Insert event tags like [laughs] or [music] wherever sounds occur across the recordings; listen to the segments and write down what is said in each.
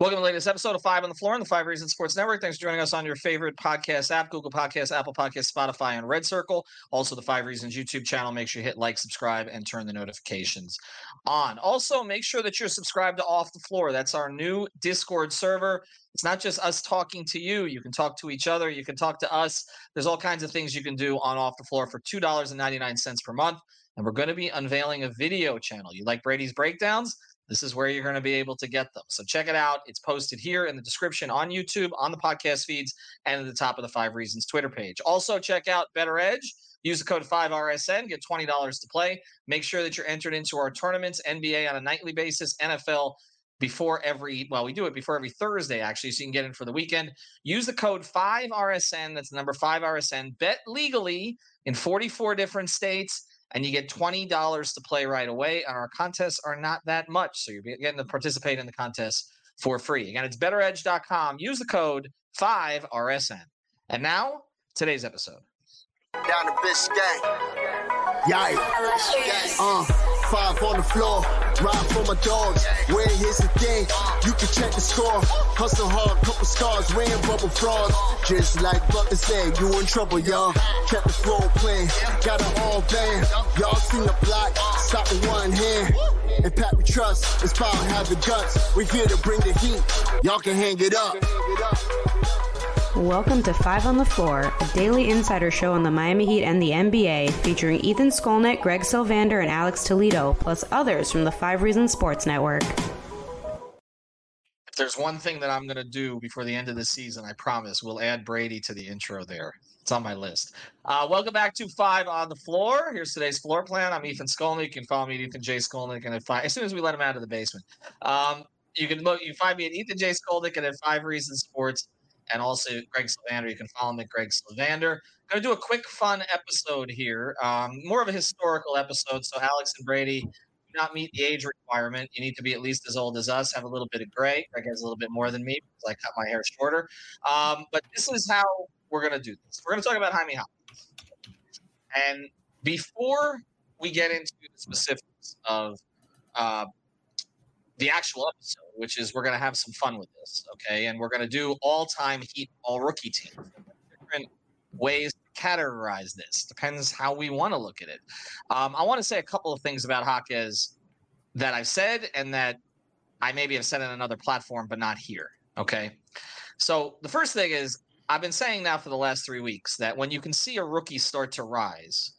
Welcome to the latest episode of Five on the Floor on the Five Reasons Sports Network. Thanks for joining us on your favorite podcast app, Google Podcasts, Apple Podcasts, Spotify, and Red Circle. Also, the Five Reasons YouTube channel. Make sure you hit like, subscribe, and turn the notifications on. Also, make sure that you're subscribed to Off the Floor. That's our new Discord server. It's not just us talking to you. You can talk to each other. You can talk to us. There's all kinds of things you can do on Off the Floor for $2.99 per month. And we're going to be unveiling a video channel. You like Brady's breakdowns? This is where you're going to be able to get them. So check it out. It's posted here in the description on YouTube, on the podcast feeds, and at the top of the Five Reasons Twitter page. Also, check out BettorEdge. Use the code 5RSN, get $20 to play. Make sure that you're entered into our tournaments, NBA on a nightly basis, NFL before every, well, we do it before every Thursday, actually, so you can get in for the weekend. Use the code 5RSN, that's the number 5RSN. Bet legally in 44 different states and you get $20 to play right away. And our contests are not that much. So you're getting to participate in the contest for free. Again, it's bettoredge.com. Use the code 5RSN. And now, today's episode. Down the Biscayne. Yikes. Uh, five on the floor. Ride for my dogs. Where here's the thing. You can check the score. Hustle hard, couple scars, wearing bubble frogs. Just like Butler said, you in trouble, y'all. Kept the floor playing. Got it all band. Y'all seen the block. Stop with one hand. And Pat we trust. Inspire have the guts. We here to bring the heat. Y'all can hang it up. Welcome to Five on the Floor, a daily insider show on the Miami Heat and the NBA, featuring Ethan Skolnick, Greg Sylvander, and Alex Toledo, plus others from the Five Reasons Sports Network. If there's one thing that I'm going to do before the end of the season, I promise we'll add Brady to the intro there. It's on my list. Uh, welcome back to Five on the Floor. Here's today's floor plan. I'm Ethan Skolnick. You can follow me at Ethan J. Skolnick. And five, as soon as we let him out of the basement, um, you can you find me at Ethan J. Skolnick and at Five Reasons Sports and also Greg Sylvander. You can follow him at Greg Sylvander. Going to do a quick, fun episode here, um, more of a historical episode. So Alex and Brady do not meet the age requirement. You need to be at least as old as us, have a little bit of gray. Greg has a little bit more than me because I cut my hair shorter. Um, but this is how we're going to do this. We're going to talk about Jaime Hopkins. And before we get into the specifics of uh, the actual episode, which is we're going to have some fun with this, okay? And we're going to do all-time Heat all rookie teams. Different ways to categorize this depends how we want to look at it. Um, I want to say a couple of things about Jaquez that I've said and that I maybe have said in another platform, but not here. Okay. So the first thing is I've been saying now for the last three weeks that when you can see a rookie start to rise,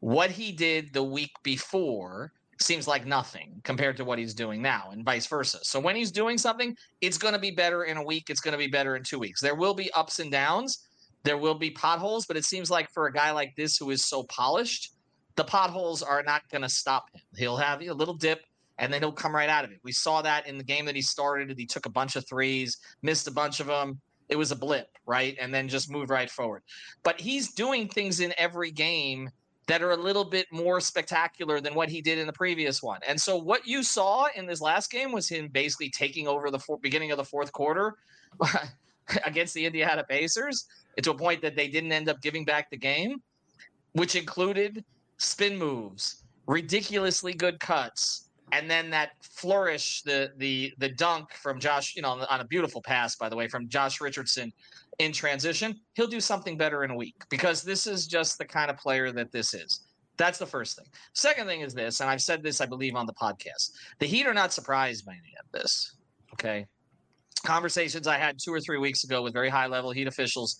what he did the week before seems like nothing compared to what he's doing now and vice versa. So when he's doing something, it's going to be better in a week, it's going to be better in 2 weeks. There will be ups and downs, there will be potholes, but it seems like for a guy like this who is so polished, the potholes are not going to stop him. He'll have a little dip and then he'll come right out of it. We saw that in the game that he started. He took a bunch of threes, missed a bunch of them. It was a blip, right? And then just moved right forward. But he's doing things in every game that are a little bit more spectacular than what he did in the previous one. And so what you saw in this last game was him basically taking over the for- beginning of the fourth quarter [laughs] against the Indiana Pacers to a point that they didn't end up giving back the game, which included spin moves, ridiculously good cuts, and then that flourish, the the the dunk from Josh, you know, on a beautiful pass by the way from Josh Richardson in transition, he'll do something better in a week because this is just the kind of player that this is. That's the first thing. Second thing is this, and I've said this, I believe, on the podcast. The Heat are not surprised by any of this. Okay. conversations I had two or three weeks ago with very high level Heat officials,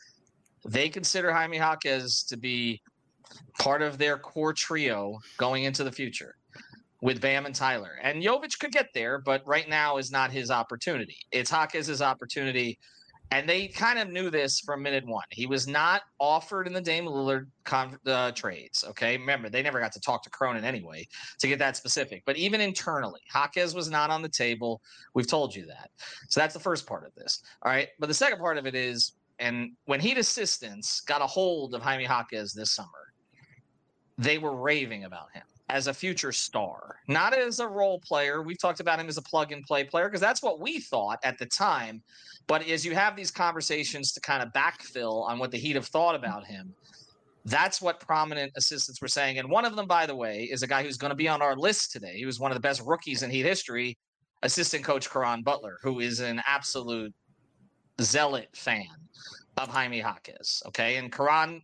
they consider Jaime Jaquez to be part of their core trio going into the future with Bam and Tyler. And Jovic could get there, but right now is not his opportunity. It's Jaquez's opportunity. And they kind of knew this from minute one. He was not offered in the Dame Lillard con- uh, trades. Okay. Remember, they never got to talk to Cronin anyway to get that specific. But even internally, Jaquez was not on the table. We've told you that. So that's the first part of this. All right. But the second part of it is, and when Heat assistants got a hold of Jaime Jaquez this summer, they were raving about him as a future star, not as a role player. We've talked about him as a plug and play player because that's what we thought at the time. But as you have these conversations to kind of backfill on what the Heat have thought about him, that's what prominent assistants were saying. And one of them, by the way, is a guy who's going to be on our list today. He was one of the best rookies in Heat history, assistant coach Caron Butler, who is an absolute zealot fan of Jaime Jaquez. Okay. And Caron,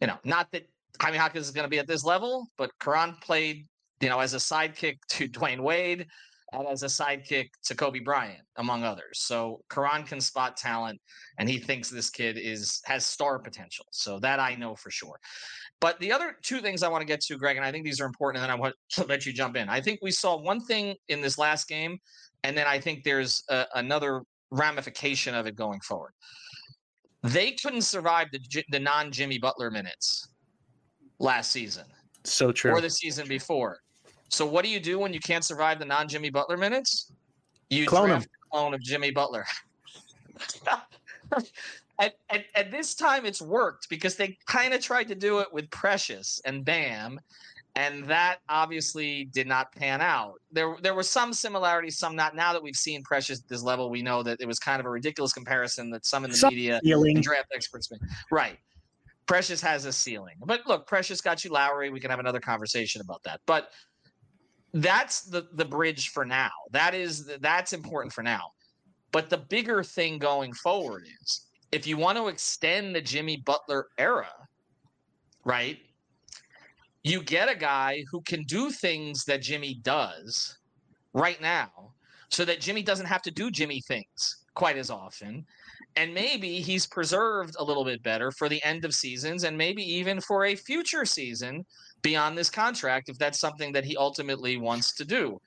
you know, not that Jaime Jaquez is going to be at this level, but Caron played, you know, as a sidekick to [laughs] Dwyane Wade and as a sidekick to Kobe Bryant, among others. So Caron can spot talent, and he thinks this kid is has star potential. So that I know for sure. But the other two things I want to get to, Greg, and I think these are important, and then I want [laughs] to let you jump in. I think we saw one thing in this last game, and then I think there's a, another ramification of it going forward. They couldn't survive the, the non Jimmy Butler minutes last season. So true. Or the season before. So what do you do when you can't survive the non Jimmy Butler minutes? You clone draft him. a clone of Jimmy Butler. [laughs] at, and, and this time it's worked because they kind of tried to do it with Precious and Bam, and that obviously did not pan out. There there were some similarities, some not. Now that we've seen Precious at this level, we know that it was kind of a ridiculous comparison that some in the Some media draft experts made. Right. Precious has a ceiling. But look, Precious got you Lowry. We can have another conversation about that. But that's the the bridge for now. That is that's important for now. But the bigger thing going forward is if you want to extend the Jimmy Butler era, right? You get a guy who can do things that Jimmy does right now so that Jimmy doesn't have to do Jimmy things quite as often. And maybe he's preserved a little bit better for the end of seasons and maybe even for a future season beyond this contract if that's something that he ultimately wants to do.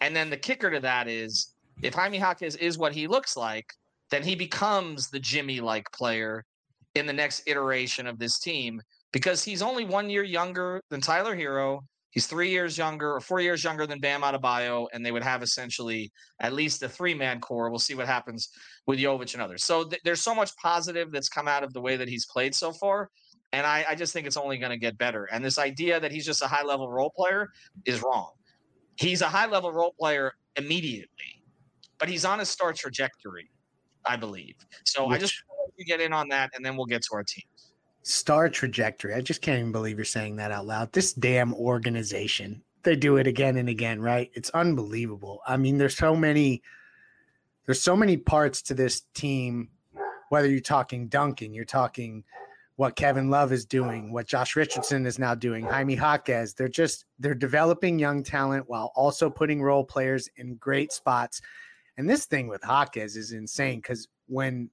And then the kicker to that is if Jaime Jaquez is what he looks like, then he becomes the Jimmy like player in the next iteration of this team because he's only one year younger than Tyler Herro. He's three years younger or four years younger than Bam Adebayo, and they would have essentially at least a three man core. We'll see what happens with Jovic and others. So th- there's so much positive that's come out of the way that he's played so far. And I, I just think it's only going to get better. And this idea that he's just a high level role player is wrong. He's a high level role player immediately, but he's on a star trajectory, I believe. So I just want to get in on that, and then we'll get to our team. Star trajectory. I just can't even believe you're saying that out loud. This damn organization. They do it again and again, right? It's unbelievable. I mean, there's so many there's so many parts to this team, whether you're talking Duncan, you're talking what Kevin Love is doing, what Josh Richardson is now doing, Jaime Jaquez. They're just they're developing young talent while also putting role players in great spots. And this thing with Jaquez is insane because when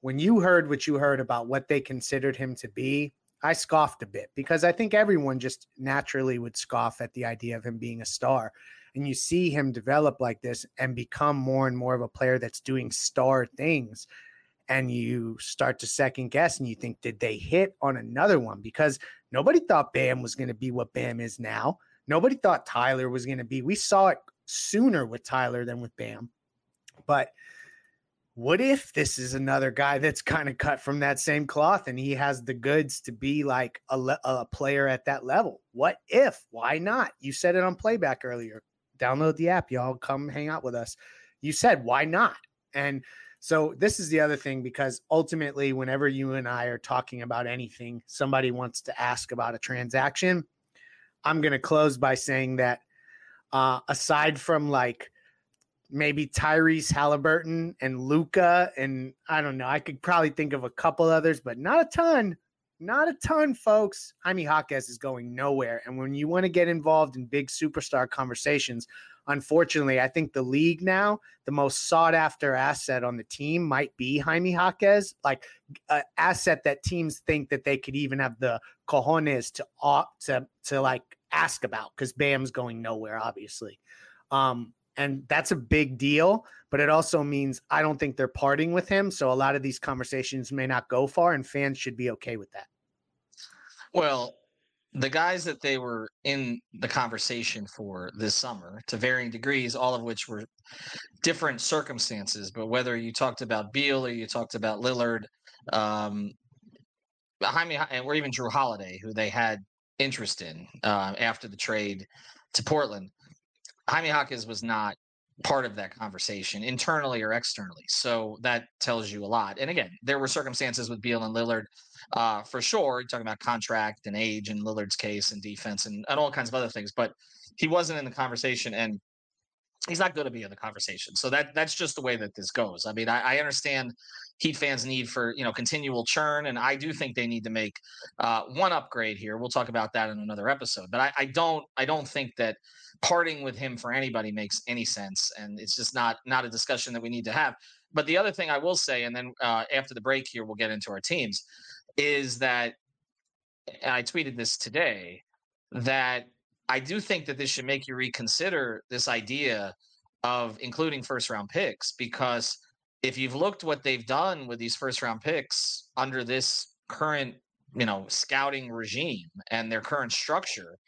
when you heard what you heard about what they considered him to be, I scoffed a bit because I think everyone just naturally would scoff at the idea of him being a star. And you see him develop like this and become more and more of a player that's doing star things. And you start to second guess and you think, did they hit on another one? Because nobody thought Bam was going to be what Bam is now. Nobody thought Tyler was going to be. We saw it sooner with Tyler than with Bam. But what if this is another guy that's kind of cut from that same cloth and he has the goods to be like a, le- a player at that level? What if? Why not? You said it on playback earlier. Download the app, y'all. Come hang out with us. You said, why not? And so this is the other thing because ultimately, whenever you and I are talking about anything, somebody wants to ask about a transaction. I'm going to close by saying that uh, aside from like maybe Tyrese Halliburton and Luka, and I don't know, I could probably think of a couple others, but not a ton. Not a ton, folks. Jaime Jaquez is going nowhere. And when you want to get involved in big superstar conversations, unfortunately, I think the league now, the most sought after asset on the team might be Jaime Jaquez, like an asset that teams think that they could even have the cojones to to to like ask about because Bam's going nowhere, obviously. Um, and that's a big deal, but it also means I don't think they're parting with him. So a lot of these conversations may not go far, and fans should be okay with that. Well, the guys that they were in the conversation for this summer to varying degrees, all of which were different circumstances, but whether you talked about Beal or you talked about Lillard, um, Jaime, and or even Jrue Holiday, who they had interest in uh, after the trade to Portland, Jaime Jaquez was not part of that conversation internally or externally. So that tells you a lot. And again, there were circumstances with Beal and Lillard uh, for sure. You're talking about contract and age and Lillard's case and defense and, and all kinds of other things, but he wasn't in the conversation and he's not going to be in the conversation. So that that's just the way that this goes. I mean, I, I understand Heat fans' need for you know continual churn, and I do think they need to make uh, one upgrade here. We'll talk about that in another episode. But I, I don't I don't think that parting with him for anybody makes any sense, and it's just not not a discussion that we need to have. But the other thing I will say, and then uh, after the break here, we'll get into our teams, is that I tweeted this today that I do think that this should make you reconsider this idea of including first round picks because if you've looked what they've done with these first round picks under this current, you know, scouting regime and their current structure,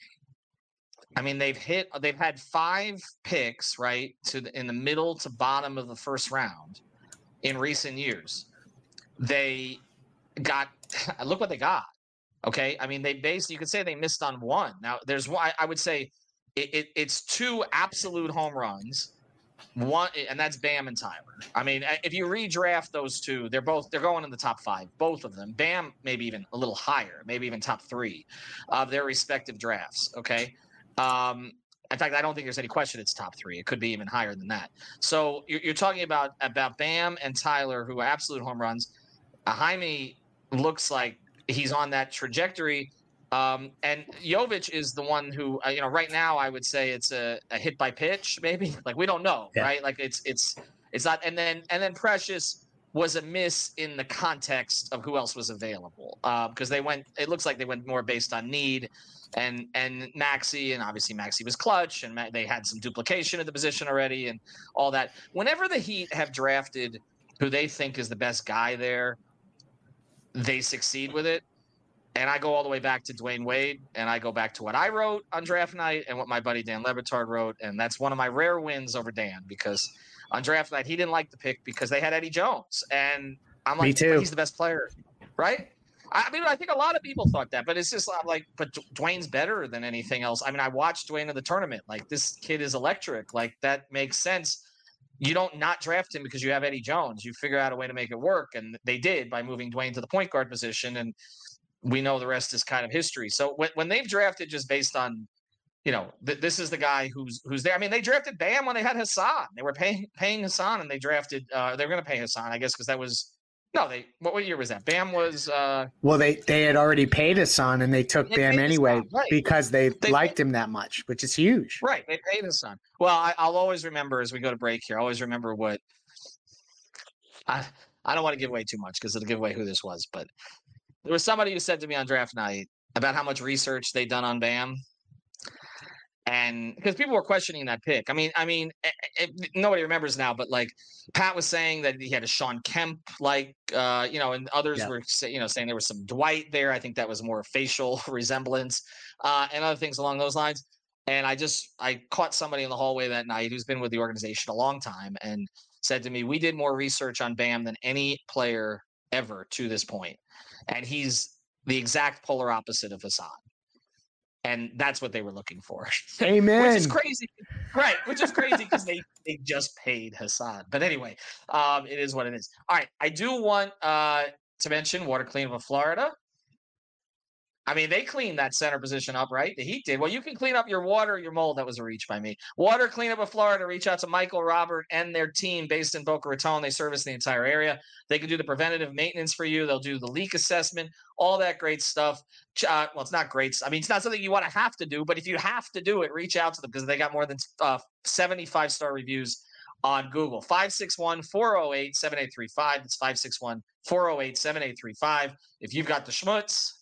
I mean, they've hit, they've had five picks, right, to the, in the middle to bottom of the first round in recent years. They got, [sighs] look what they got. Okay. I mean, they basically, you could say they missed on one. Now, there's one, I would say it, it, it's two absolute home runs one, and that's Bam and Tyler. I mean, if you redraft those two, they're both they're going in the top five, both of them. Bam, maybe even a little higher, maybe even top three of their respective drafts. Okay. Um, in fact, I don't think there's any question it's top three. It could be even higher than that. So you're, you're talking about about Bam and Tyler, who are absolute home runs. Jaime looks like he's on that trajectory. Um, and Jovic is the one who, uh, you know, right now I would say it's a, a hit by pitch, [laughs] maybe. Like we don't know, yeah. right? Like it's it's it's not. And then and then Precious was a miss in the context of who else was available because uh, they went. It looks like they went more based on need, and and Maxey and obviously Maxey was clutch, and they had some duplication of the position already, and all that. Whenever the Heat have drafted who they think is the best guy there, they succeed with it and I go all the way back to Dwyane Wade, and I go back to what I wrote on draft night and what my buddy Dan Le Batard wrote, and that's one of my rare wins over Dan because on draft night he didn't like the pick because they had Eddie Jones, and I'm like, he's the best player, right? I mean, I think a lot of people thought that, but it's just like, but Dwyane's better than anything else. I mean, I watched Dwyane in the tournament. Like, this kid is electric. Like, that makes sense. You don't not draft him because you have Eddie Jones. You figure out a way to make it work, and they did by moving Dwyane to the point guard position. And we know the rest is kind of history. So when, when they've drafted just based on, you know, th- this is the guy who's who's there. I mean, they drafted Bam when they had Hassan. They were paying paying Hassan, and they drafted. Uh, they were going to pay Hassan, I guess, because that was no. They what, what year was that? Bam was. Uh, well, they they had already paid Hassan, and they took they Bam anyway Hassan, right. because they, they liked paid, him that much, which is huge. Right, they paid Hassan. Well, I, I'll always remember as we go to break here. I always remember what. I I don't want to give away too much because it'll give away who this was, but there was somebody who said to me on draft night about how much research they'd done on Bam. And because people were questioning that pick, I mean, I mean, it, it, nobody remembers now, but like Pat was saying that he had a Shawn Kemp, like uh, you know, and others yeah. were, say, you know, saying there was some Dwight there. I think that was more facial [laughs] resemblance uh, and other things along those lines. And I just I caught somebody in the hallway that night who's been with the organization a long time and said to me, "We did more research on Bam than any player ever to this point." And he's the exact polar opposite of Hassan. And that's what they were looking for. Amen. [laughs] which is crazy, right? Which is crazy because they [laughs] they just paid Hassan. But anyway, um, it is what it is. All right, I do want uh, to mention Water Clean of Florida. I mean, they cleaned that center position up, right? The Heat did. Well, you can clean up your water, your mold. That was a reach by me. Water cleanup of Florida. Reach out to Michael, Robert, and their team based in Boca Raton. They service the entire area. They can do the preventative maintenance for you. They'll do the leak assessment, all that great stuff. Uh, well, it's not great. I mean, it's not something you want to have to do, but if you have to do it, reach out to them because they got more than uh, 75 star reviews on Google. 561 408 7835. It's 561 408 7835. If you've got the schmutz,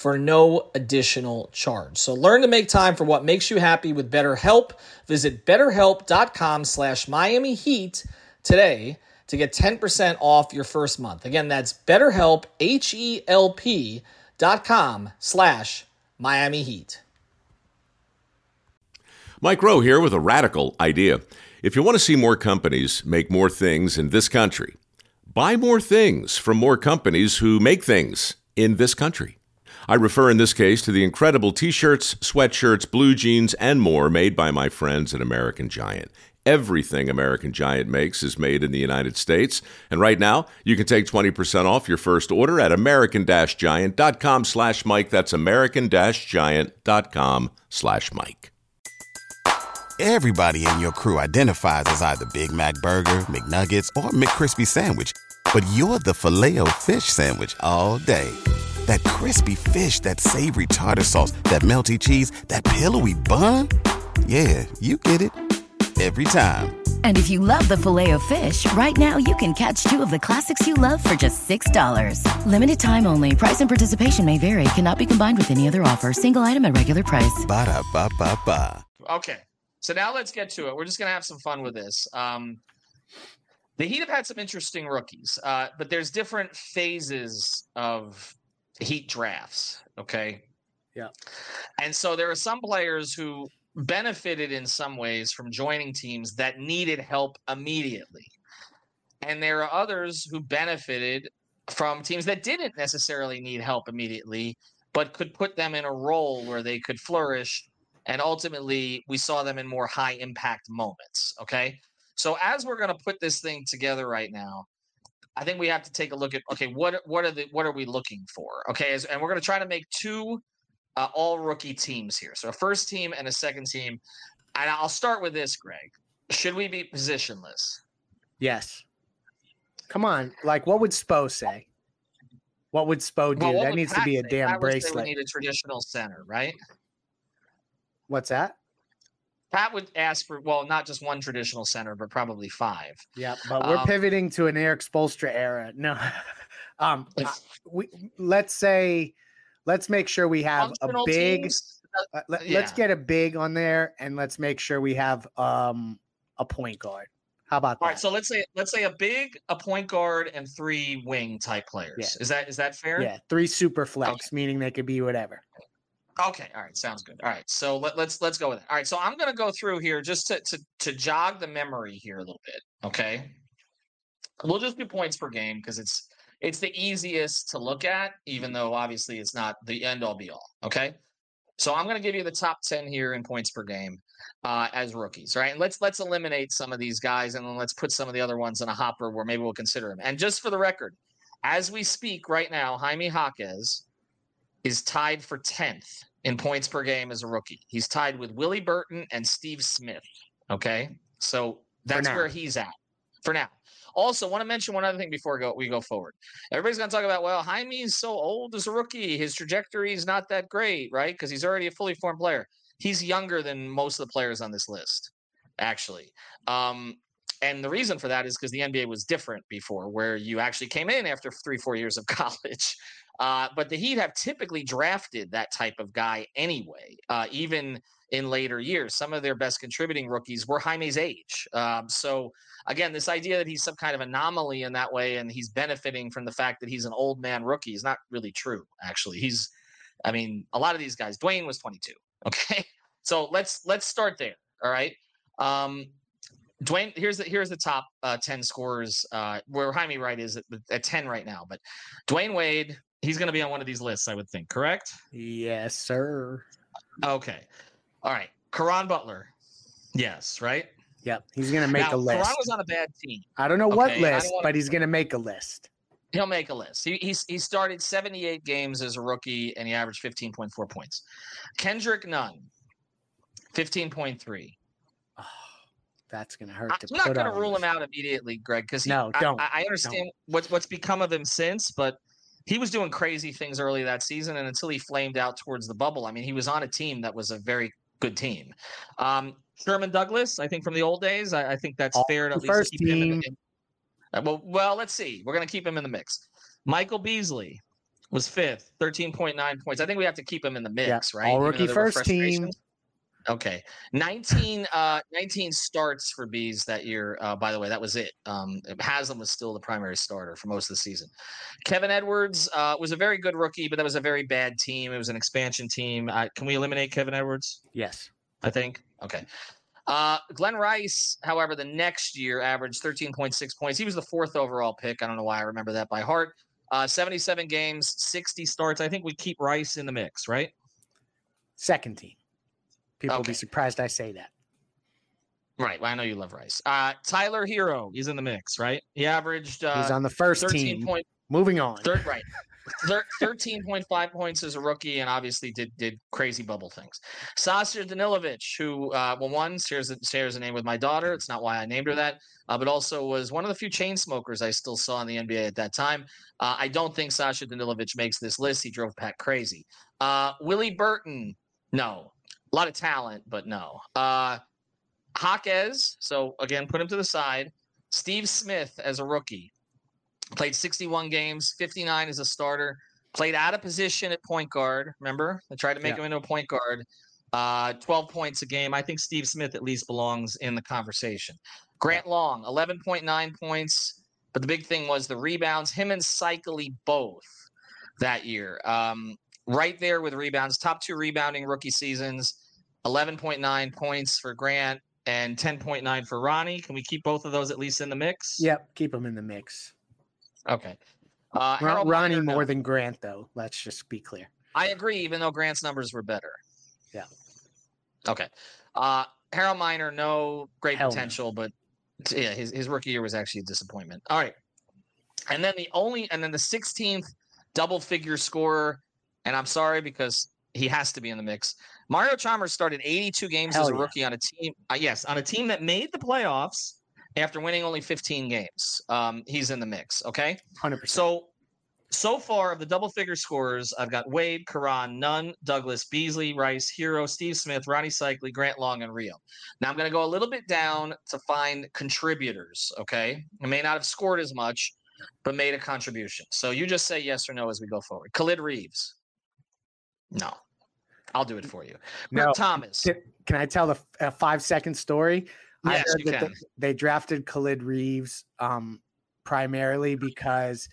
for no additional charge. So learn to make time for what makes you happy with BetterHelp. Visit betterhelp.com slash Miami Heat today to get 10% off your first month. Again, that's betterhelp, H-E-L-P dot com slash Miami Heat. Mike Rowe here with a radical idea. If you want to see more companies make more things in this country, buy more things from more companies who make things in this country. I refer in this case to the incredible t shirts, sweatshirts, blue jeans, and more made by my friends at American Giant. Everything American Giant makes is made in the United States. And right now, you can take 20% off your first order at american-giant.com slash Mike. That's american-giant.com slash Mike. Everybody in your crew identifies as either Big Mac Burger, McNuggets, or McCrispy Sandwich. But you're the filet fish Sandwich all day. That crispy fish, that savory tartar sauce, that melty cheese, that pillowy bun. Yeah, you get it. Every time. And if you love the filet of fish, right now you can catch two of the classics you love for just $6. Limited time only. Price and participation may vary. Cannot be combined with any other offer. Single item at regular price. Ba da ba ba ba. Okay. So now let's get to it. We're just going to have some fun with this. Um, the Heat have had some interesting rookies, uh, but there's different phases of Heat drafts. Okay. Yeah. And so there are some players who benefited in some ways from joining teams that needed help immediately. And there are others who benefited from teams that didn't necessarily need help immediately, but could put them in a role where they could flourish and ultimately, we saw them in more high impact moments. Okay. So as we're going to put this thing together right now, I think we have to take a look at okay, what what are the what are we looking for? Okay, As, and we're going to try to make two uh, all rookie teams here. So a first team and a second team. And I'll start with this, Greg. Should we be positionless? Yes. Come on, like what would Spo say? What would Spo do? Well, that needs to be a say? damn Pat say bracelet. We need a traditional center, right? What's that? Pat would ask for well, not just one traditional center, but probably five. Yeah, but we're Um, pivoting to an Erik Spoelstra era. [laughs] No, um, we let's say, let's make sure we have a big. teams, uh, let, yeah. us get a big on there, and let's make sure we have um a point guard. How about All that? right, so let's say let's say a big, a point guard, and three wing type players. Yeah. Is that is that fair? yeah, three super flex, meaning they could be whatever. Okay. Okay, all right. Sounds good. All right. So let, let's let's go with it. All right. So I'm gonna go through here just to to to jog the memory here a little bit. Okay. We'll just do points per game because it's it's the easiest to look at, even though obviously it's not the end all be all. Okay. So I'm gonna give you the top ten here in points per game uh, as rookies, right? And let's let's eliminate some of these guys and then let's put some of the other ones in a hopper where maybe we'll consider them. And just for the record, as we speak right now, Jaime Jaquez is tied for 10th in points per game as a rookie. He's tied with Willie Burton and Steve Smith. Okay. So that's where he's at for now. Also, want to mention one other thing before we go, we go forward. Everybody's going to talk about, well, Jaime's so old as a rookie. His trajectory is not that great, right? Because he's already a fully formed player. he's younger than most of the players on this list, actually. Um, and the reason for that is because the NBA was different before, where you actually came in after three, four years of [laughs] college. Uh, but the Heat have typically drafted that type of guy anyway, uh, even in later years. Some of their best contributing rookies were Jaime's age. Um, so, again, this idea that he's some kind of anomaly in that way and he's benefiting from the fact that he's an old man rookie is not really true, actually. He's, I mean, a lot of these guys, Dwyane was 22. [laughs] Okay. So let's let's start there. All right. Um, Dwyane, here's the here's the top uh, ten scorers uh, where Jaime Wright is at, at ten right now. But Dwyane Wade, he's going to be on one of these lists, I would think. Correct? Yes, sir. Okay. All right. Caron Butler. Yes. Right. Yep. He's going to make now, a list. Caron was on a bad team. I don't know what Okay, don't list, but he's going to make a list. He'll make a list. He he's, he started 78 games as a rookie and he averaged 15.4 points. Kendrick Nunn, 15.3. Oh, ah, that's going to hurt I'm to not going to rule him out immediately, Greg, because No, I, don't. I, I understand what's what's become of him since, but he was doing crazy things early that season, and until he flamed out towards the bubble, I mean, he was on a team that was a very good team. Um, Sherman Douglas, I think from the old days, I, I think that's All fair to at the least keep him in, team. in- uh, well, well, let's see. We're going to keep him in the mix. Michael Beasley was fifth, 13.9 points. I think we have to keep him in the mix, right? all Even rookie though there were first team. Okay. 19 uh 19 starts for bees that year. Uh by the way, that was it. Um Haslem was still the primary starter for most of the season. Kevin Edwards uh was a very good rookie, but that was a very bad team. It was an expansion team. Uh, can we eliminate Kevin Edwards? Yes. I think. Okay. Uh, Glen Rice, however, the next year averaged 13.6 points. He was the fourth overall pick. I don't know why I remember that by heart. Uh, 77 games, 60 starts. I think we keep Rice in the mix, right? Second team. People will be surprised I say that. Right. Well, I know you love Rice. Uh, Tyler Herro, he's in the mix, right? He averaged uh, He's on the first 13 team. point, Moving on. third, right. 13.5 points as a rookie and obviously did did crazy bubble things. Sasha Danilovic, who, uh, well, one shares, shares a name with my daughter. It's not why I named her that, uh, but also was one of the few chain smokers I still saw in the NBA at that time. Uh, I don't think Sasha Danilovic makes this list. He drove Pat crazy. Uh, Willie Burton, no. A lot of talent, but no. Uh, Jaquez, so again, put him to the side. Steve Smith as a rookie, played 61 games, 59 as a starter, played out of position at point guard. Remember, they tried to make Yeah. him into a point guard. Uh, 12 points a game. I think Steve Smith at least belongs in the conversation. Grant Long, 11.9 points. But the big thing was the rebounds. Him and Seikaly both that year. Um, right there with rebounds, top two rebounding rookie seasons. 11.9 points for Grant and 10.9 for Rony. Can we keep both of those at least in the mix? Yep. Keep them in the mix. Okay. Uh, Ron- Rony no. more than Grant, though. Let's just be clear. I agree, even though Grant's numbers were better. Yeah. Okay. Uh, Harold Miner, no great Hell no. potential, but yeah, his, his rookie year was actually a disappointment. All right. And then the only, and then the 16th double figure scorer, and I'm sorry because he has to be in the mix. Mario Chalmers started 82 games Hell as a yeah. rookie on a team, uh, yes, on a team that made the playoffs after winning only 15 games. Um, he's in the mix. Okay. 100%. So, so far of the double figure scorers, I've got Wade, Caron, Nunn, Douglas, Beasley, Rice, Herro, Steve Smith, Rony Seikaly, Grant Long, and Rio. Now I'm going to go a little bit down to find contributors. Okay, I may not have scored as much, but made a contribution. So you just say yes or no as we go forward. Khalid Reeves. No, I'll do it for you. No. Greg Thomas. Can, I tell the f- a five second story? I Yes, heard you that can. They, they drafted Khalid Reeves um, primarily because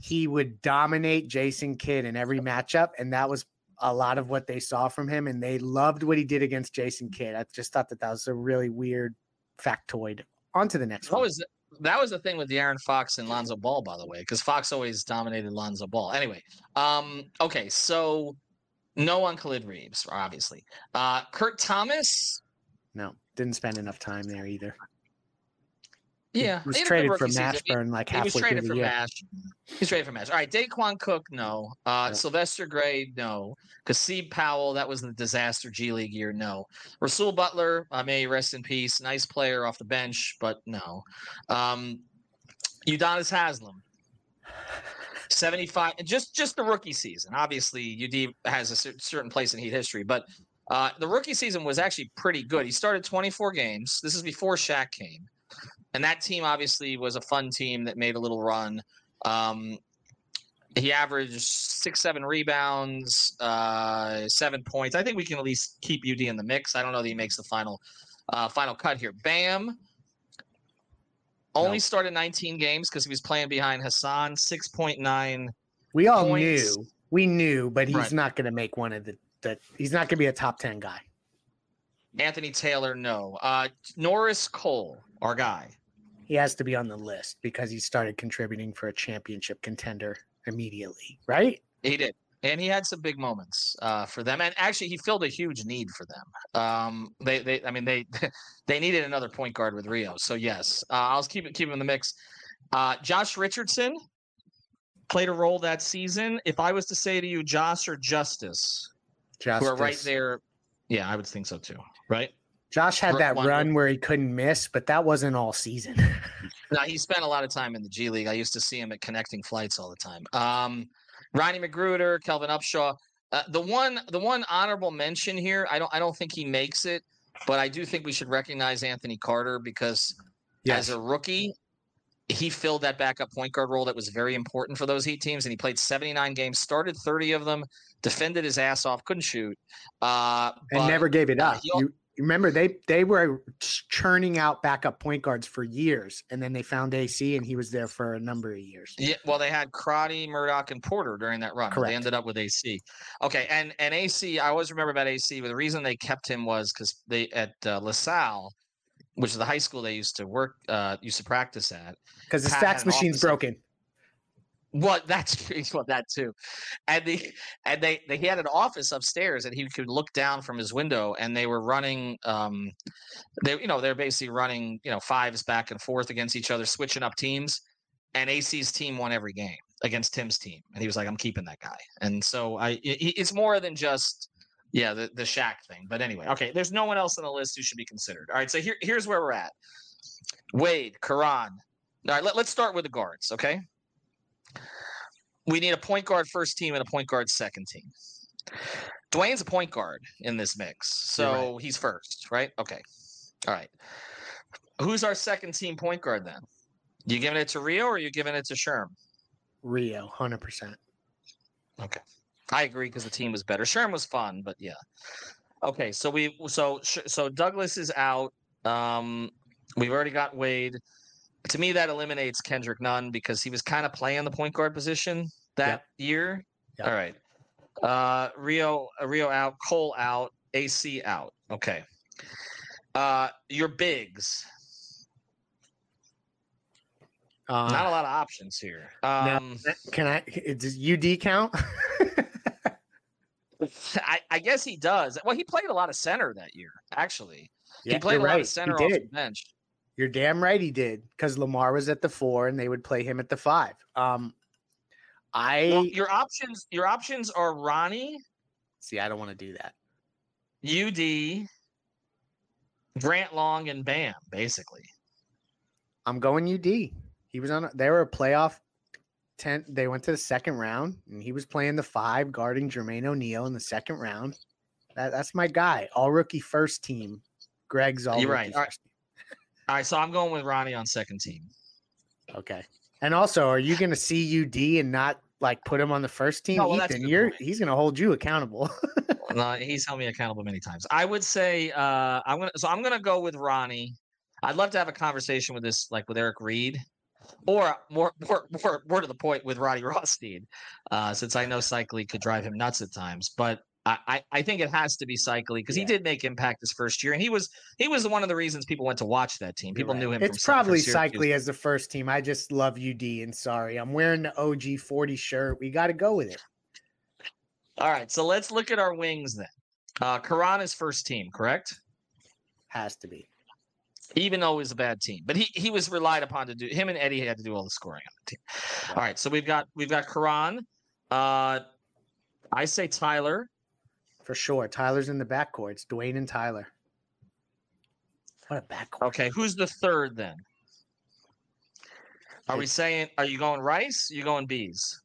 he would dominate Jason Kidd in every matchup, and that was a lot of what they saw from him. And they loved what he did against Jason Kidd. I just thought that that was a really weird factoid. On to the next What one. was the, that was the thing with the Aaron Fox and Lonzo Ball, by the way, because Fox always dominated Lonzo Ball. Anyway, um, okay, so no on Khalid Reeves, obviously. Uh, Kurt Thomas, no, didn't spend enough time there either. yeah, he was traded from Mashburn like He was halfway through traded the for year. Mash. He's traded for Mash. All right, Daequan Cook, no. Uh, Yeah. Sylvester Gray, no. Kasib Powell, that was in the disaster G League year, no. Rasual Butler, uh, may rest in peace. Nice player off the bench, but no. Um, Udonis Haslem, [laughs] 75 and just just the rookie season obviously ud has a certain place in heat history but Uh, the rookie season was actually pretty good. He started 24 games. This is before Shaq came, and that team obviously was a fun team that made a little run. Um, he averaged six, seven rebounds, uh, seven points. I think we can at least keep UD in the mix. I don't know that he makes the final uh, final cut here. Bam only started 19 games because he was playing behind Hassan. 6.9. We all points. knew. We knew, but he's Right. not going to make one of the. That he's not going to be a top ten guy. Anthony Taylor, no. Uh, Norris Cole, our guy. He has to be on the list because he started contributing for a championship contender immediately, right? He did. And he had some big moments uh, for them, and actually, he filled a huge need for them. Um, they, they, I mean, they, [laughs] they needed another point guard with Rio. So yes, uh, I'll keep it, keep him in the mix. Uh, Josh Richardson played a role that season. If I was to say to you, Josh or Justice, Justice. who are right there, yeah, I would think so too. Right? Josh had that one- run where he couldn't miss, but that wasn't all season. [laughs] No, he spent a lot of time in the G League. I used to see him at connecting flights all the time. Um, Rodney McGruder, Kelvin Upshaw. Uh, the one, the one honorable mention here. I don't, I don't think he makes it, but I do think we should recognize Anthony Carter because yes. as a rookie, he filled that backup point guard role that was very important for those Heat teams, and he played 79 games, started 30 of them, defended his ass off, couldn't shoot, uh, and but- never gave it uh, up. he al- You, you remember they they were churning out backup point guards for years, and then they found AC, and he was there for a number of years. Yeah, well, they had Crotty, Murdock, and Porter during that run. Correct. They ended up with AC. Okay, and and AC, I always remember about AC. But the reason they kept him was because they at uh, LaSalle, which is the high school they used to work, uh, used to practice at. Because the fax machine's broken. What that's [laughs] well, that too, and the and they, they he had an office upstairs and he could look down from his window and they were running um they you know they're basically running you know fives back and forth against each other switching up teams. And AC's team won every game against Tim's team. And he was like I'm keeping that guy. And so I it, it's more than just yeah the the Shaq thing. But anyway okay there's no one else on the list who should be considered. All right so here here's where we're at. Wade Caron. All right let, let's start with the guards okay we need a point guard first team and a point guard second team. Dwyane's a point guard in this mix, so he's first, right? Okay. All right. Who's our second team point guard then? You giving it to Rio or you giving it to Sherm? Rio, hundred percent. Okay. I agree because the team was better. Sherm was fun, but yeah. Okay, so we so so Douglas is out. Um, we've already got Wade. To me, that eliminates Kendrick Nunn because he was kind of playing the point guard position that Yep. year. Yep. All right. Uh, Rio Rio out, Cole out, AC out. Okay. Uh, your bigs. Uh, Not a lot of options here. now, Um, can I? Does UD count? [laughs] I, I guess he does. Well, he played a lot of center that year, actually. Yeah, he played a lot of center off the bench. You're damn right he did because Lamar was at the four and they would play him at the five. Um, I Well, your options, your options are Rony, see. I don't want to do that. UD, Grant Long, and Bam. Basically, I'm going UD. He was on. They were a playoff. Ten. They went to the second round and he was playing the five, guarding Jermaine O'Neal in the second round. That, that's my guy. All rookie first team. Greg's all You're rookie right. All right. All right. So I'm going with Rony on second team. Okay. And also, are you going to see UD and not like put him on the first team? No, well, Ethan, you're point. he's going to hold you accountable. [laughs] No, he's held me accountable many times. I would say uh, I'm gonna. So I'm gonna go with Rony. I'd love to have a conversation with this, like with Eric Reed, or more, more, more, more to the point with Roddy Rothstein, uh, since I know Seikaly could drive him nuts at times. But I, I, think it has to be Seikaly because Yeah. he did make impact his first year, and he was he was one of the reasons people went to watch that team. People You're knew him. It's probably. Seikaly as the first team. I just love UD and sorry, I'm wearing the OG 40 shirt. We got to go with it. All right, so let's look at our wings then. Uh, Caron is first team, correct? Has to be. even though it was a bad team. But he he was relied upon to do him and Eddie had to do all the scoring on the team. All right, so we've got we've got Caron. Uh I say Tyler. For sure. Tyler's in the backcourt. It's Dwyane and Tyler. What a backcourt. Okay, who's the third then? Are we saying are you going Rice? you going Bees?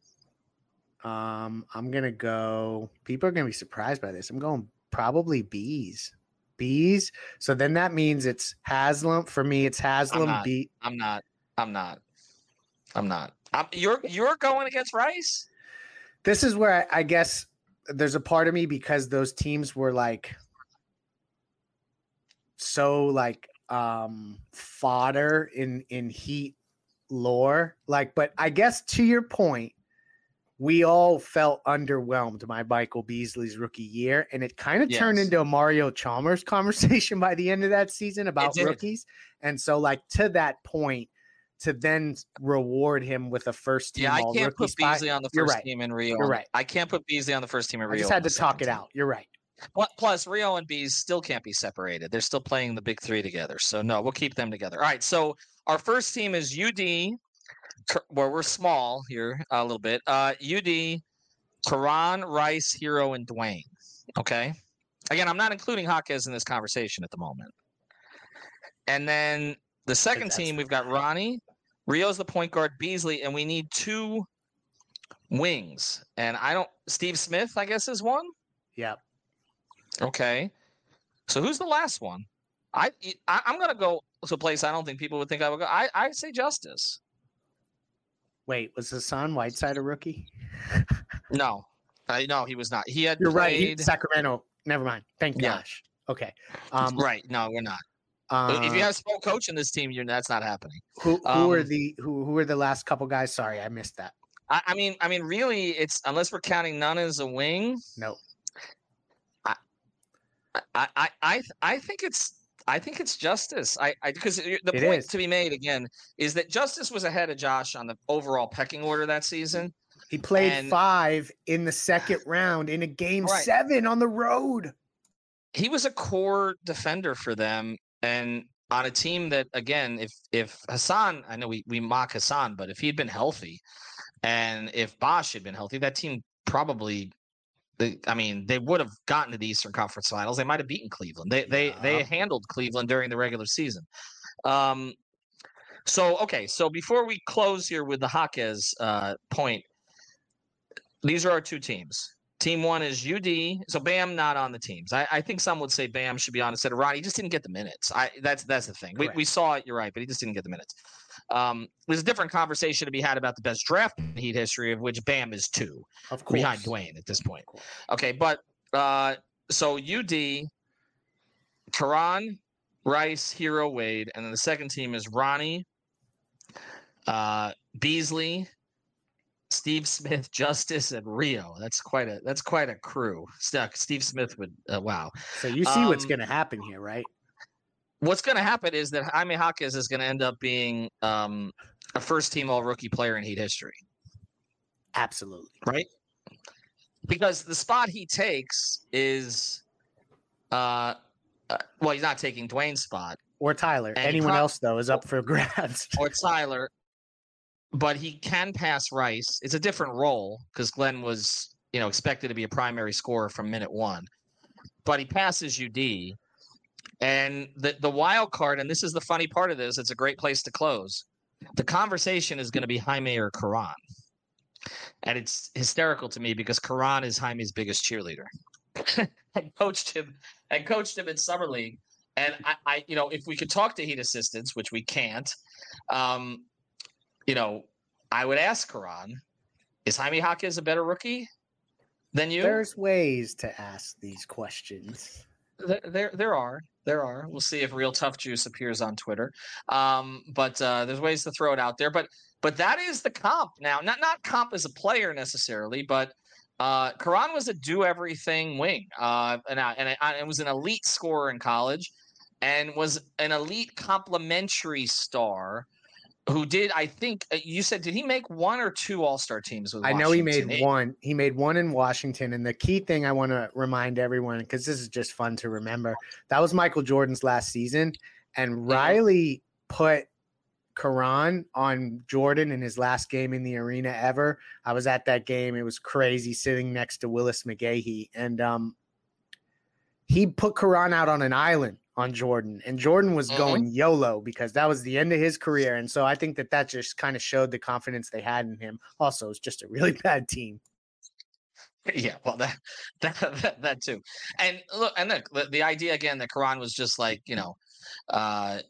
Um, I'm gonna go. People are gonna be surprised by this. I'm going probably bees. Bees. So then that means it's Haslem. For me, it's Haslem. not. Bee. I'm not. I'm not. I'm not. I'm, you're you're going against Rice. This is where I, I guess there's a part of me because those teams were like so like um fodder in in heat lore. Like but i guess to your point we all felt underwhelmed by michael beasley's rookie year and it kind of turned into a mario chalmers [laughs] conversation by the end of that season about rookies. And so like to that point to then reward him with a first team Yeah, I can't put spot, Beasley on the first right. team in Rio. You're right. I can't put Beasley on the first team in i Rio. just had to talk it team. out you're right Plus, Rio and Bees still can't be separated. They're still playing the big three together. So no, we'll keep them together. All right. So our first team is UD, where we're small here a little bit. Uh, UD, Caron, Rice, Herro, and Dwyane. Okay. Again, I'm not including Jaquez in this conversation at the moment. And then the second team, we've got Rony, Rio's the point guard, Beasley, and we need two wings. And I don't. Steve Smith, I guess, is one. yeah Okay. So who's the last one? I, I I'm gonna go to a place I don't think people would think I would go. I I say Justise. wait was hassan whiteside a rookie [laughs] No, I no he was not. He had You're right. He. Sacramento. Never mind. Thank Yeah. gosh. Okay. Um, right. No, we're not. Uh, if you have Spo coach in this team, you're that's not happening. who who are um, the who who are the last couple guys? Sorry, I missed that. I, I mean, I mean, really, it's unless we're counting none as a wing. No. I I I I think it's I think it's Justise. I I because the It point is. to be made again is that Justise was ahead of Josh on the overall pecking order that season. He played And- five in the second round in a game Right. seven on the road. he was a core defender for them and on a team that again if if Hassan I know we, we mock Hassan but if he had been healthy and if Bosh had been healthy that team probably I mean they would have gotten to the Eastern Conference Finals. They might have beaten Cleveland. They they they handled Cleveland during the regular season. Um so okay so before we close here with the Jaquez uh point these are our two teams Team one is UD. So Bam not on the teams. I, I think some would say Bam should be on instead of Rony. He just didn't get the minutes. I that's that's the thing. We, we saw it. You're right, but he just didn't get the minutes. Um, there's a different conversation to be had about the best draft in Heat history, of which Bam is two Of course. behind Dwyane at this point. Okay, but uh, so UD, Caron, Rice, Herro, Wade, and then the second team is Rony, uh, Beasley, Steve Smith, Justise, and Rio. That's quite a that's quite a crew. Stuck. Steve Smith would uh, wow. So you see what's Um, going to happen here, right? What's going to happen is that Jaime Jaquez is going to end up being um, a first team All Rookie player in Heat history. Absolutely. right? Because the spot he takes is, uh, uh well, he's not taking Dwyane's spot Or Tyler. And Anyone else though is up for [laughs] grabs. or Tyler, but he can pass Rice. It's a different role because Glen was, you know, expected to be a primary scorer from minute one, but he passes UD. And the the wild card, and this is the funny part of this, it's a great place to close. The conversation is going to be Jaime or Caron. And it's hysterical to me because Caron is Jaime's biggest cheerleader. [laughs] I coached him I coached him in summer league. And I, I, you know, if we could talk to Heat assistants, which we can't, um, you know, I would ask Caron, is Jaime Jaquez a better rookie than you? There's ways to ask these questions. There, there, there are, there are. We'll see if Real Tuff Juice appears on Twitter. Um, but uh, there's ways to throw it out there. But, but that is the comp now. Not, not comp as a player necessarily, but uh, Caron was a do everything wing, uh, and I, and I, and was an elite scorer in college, and was an elite complementary star. Who did I think uh, you said? Did he make one or two All Star teams with? I know he made one. He made one in Washington. And the key thing I want to remind everyone, because this is just fun to remember, that was Michael Jordan's last season. And Riley put Caron on Jordan in his last game in the arena ever. I was at that game. It was crazy sitting next to Willis McGahee. And um he put Caron out on an island on Jordan, and Jordan was Mhm. going YOLO because that was the end of his career. And so I think that that just kind of showed the confidence they had in him. Also, it's just a really [laughs] bad team. Yeah, well, that [laughs] that that, that too, and look, and look, the, the idea again that Caron was just like you know, uh,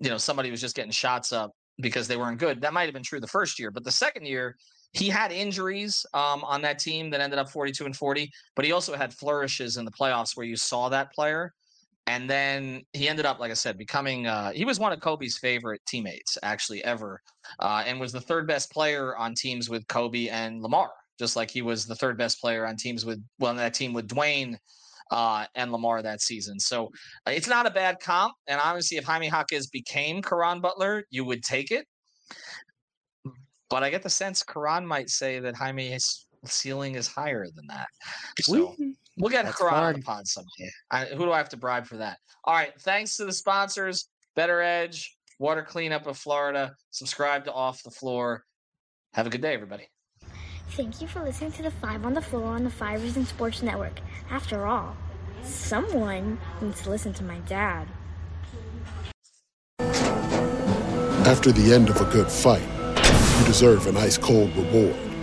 you know, somebody was just getting shots up because they weren't good. That might have been true the first year, but the second year he had injuries um, on that team that ended up 42 and 40, but he also had flourishes in the playoffs where you saw that player. And then he ended up, like I said, becoming, uh, he was one of Kobe's favorite teammates, actually, ever, uh, and was the third best player on teams with Kobe and Lamar, just like he was the third best player on teams with, well, that team with Dwyane. uh, and Lamar that season. So uh, it's not a bad comp. And obviously, if Jaime Jaquez became Caron Butler, you would take it. But I get the sense Caron might say that Jaime's ceiling is higher than that. So we'll get Caron on the pod someday. I, who do I have to bribe for that? All right. Thanks to the sponsors, BettorEdge, Water Cleanup of Florida. Subscribe to Off the Floor. Have a good day, everybody. Thank you for listening to the Five on the Floor on the Five Reasons Sports Network. After all, someone needs to listen to my dad. After the end of a good fight, you deserve an ice cold reward.